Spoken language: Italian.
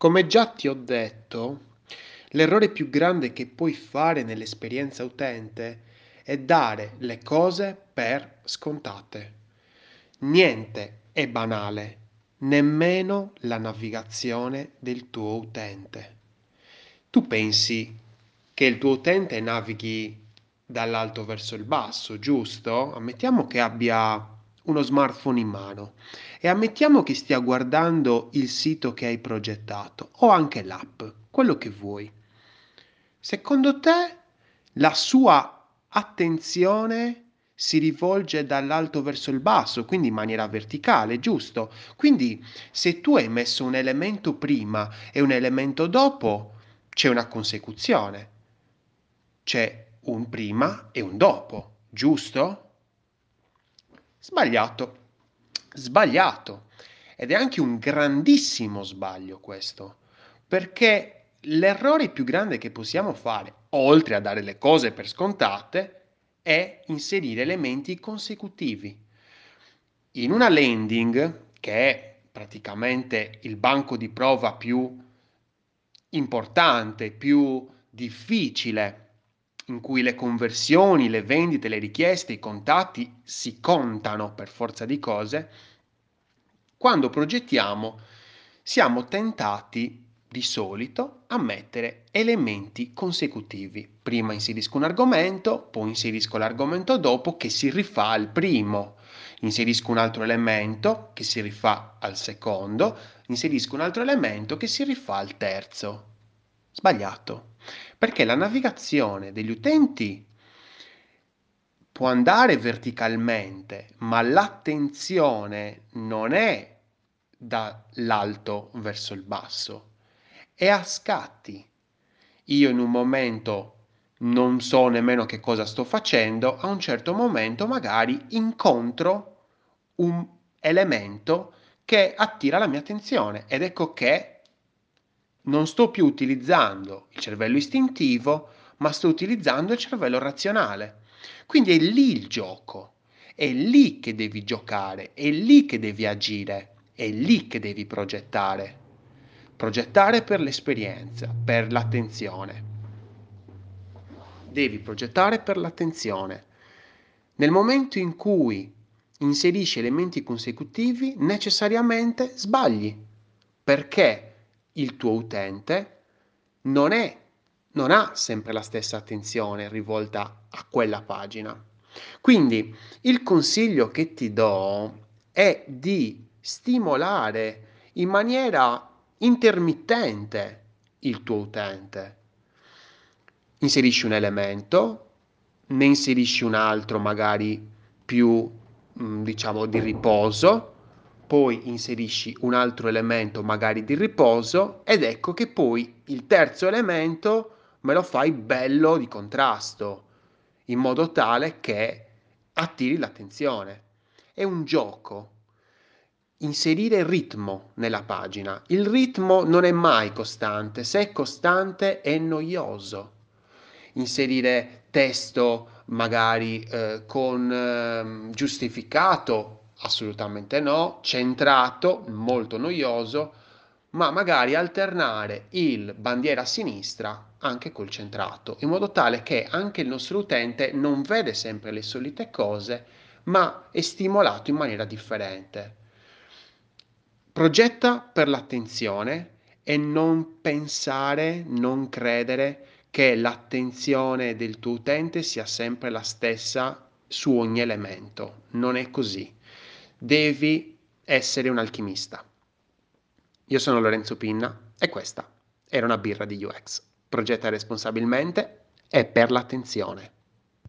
Come già ti ho detto, l'errore più grande che puoi fare nell'esperienza utente è dare le cose per scontate. Niente è banale, nemmeno la navigazione del tuo utente. Tu pensi che il tuo utente navighi dall'alto verso il basso, giusto? Ammettiamo che abbia uno smartphone in mano e ammettiamo che stia guardando il sito che hai progettato o anche l'app, quello che vuoi. Secondo te la sua attenzione si rivolge dall'alto verso il basso, quindi in maniera verticale, giusto? Quindi se tu hai messo un elemento prima e un elemento dopo, c'è una consecuzione. C'è un prima e un dopo, giusto? Sbagliato. Sbagliato. Ed è anche un grandissimo sbaglio questo, perché l'errore più grande che possiamo fare, oltre a dare le cose per scontate, è inserire elementi consecutivi. In una landing, che è praticamente il banco di prova più importante, più difficile in cui le conversioni, le vendite, le richieste, i contatti si contano per forza di cose, quando progettiamo siamo tentati di solito a mettere elementi consecutivi. Prima inserisco un argomento, poi inserisco l'argomento dopo che si rifà al primo. Inserisco un altro elemento che si rifà al secondo, inserisco un altro elemento che si rifà al terzo. Sbagliato, perché la navigazione degli utenti può andare verticalmente, ma l'attenzione non è dall'alto verso il basso, è a scatti. Io in un momento non so nemmeno che cosa sto facendo, a un certo momento magari incontro un elemento che attira la mia attenzione ed ecco che non sto più utilizzando il cervello istintivo, ma sto utilizzando il cervello razionale. Quindi è lì il gioco, è lì che devi giocare, è lì che devi agire, è lì che devi progettare. Progettare per l'esperienza, per l'attenzione. Devi progettare per l'attenzione. Nel momento in cui inserisci elementi consecutivi, necessariamente sbagli, perché il tuo utente non, è, non ha sempre la stessa attenzione rivolta a quella pagina. Quindi il consiglio che ti do è di stimolare in maniera intermittente il tuo utente. Inserisci un elemento, ne inserisci un altro magari più mm, diciamo di riposo poi inserisci un altro elemento magari di riposo ed ecco che poi il terzo elemento me lo fai bello di contrasto, in modo tale che attiri l'attenzione. È un gioco. Inserire ritmo nella pagina. Il ritmo non è mai costante, se è costante è noioso. Inserire testo magari eh, con eh, giustificato Assolutamente no, centrato, molto noioso, ma magari alternare il bandiera a sinistra anche col centrato, in modo tale che anche il nostro utente non vede sempre le solite cose, ma è stimolato in maniera differente. Progetta per l'attenzione e non pensare, non credere che l'attenzione del tuo utente sia sempre la stessa su ogni elemento. Non è così devi essere un alchimista. Io sono Lorenzo Pinna e questa era una birra di UX. Progetta responsabilmente e per l'attenzione.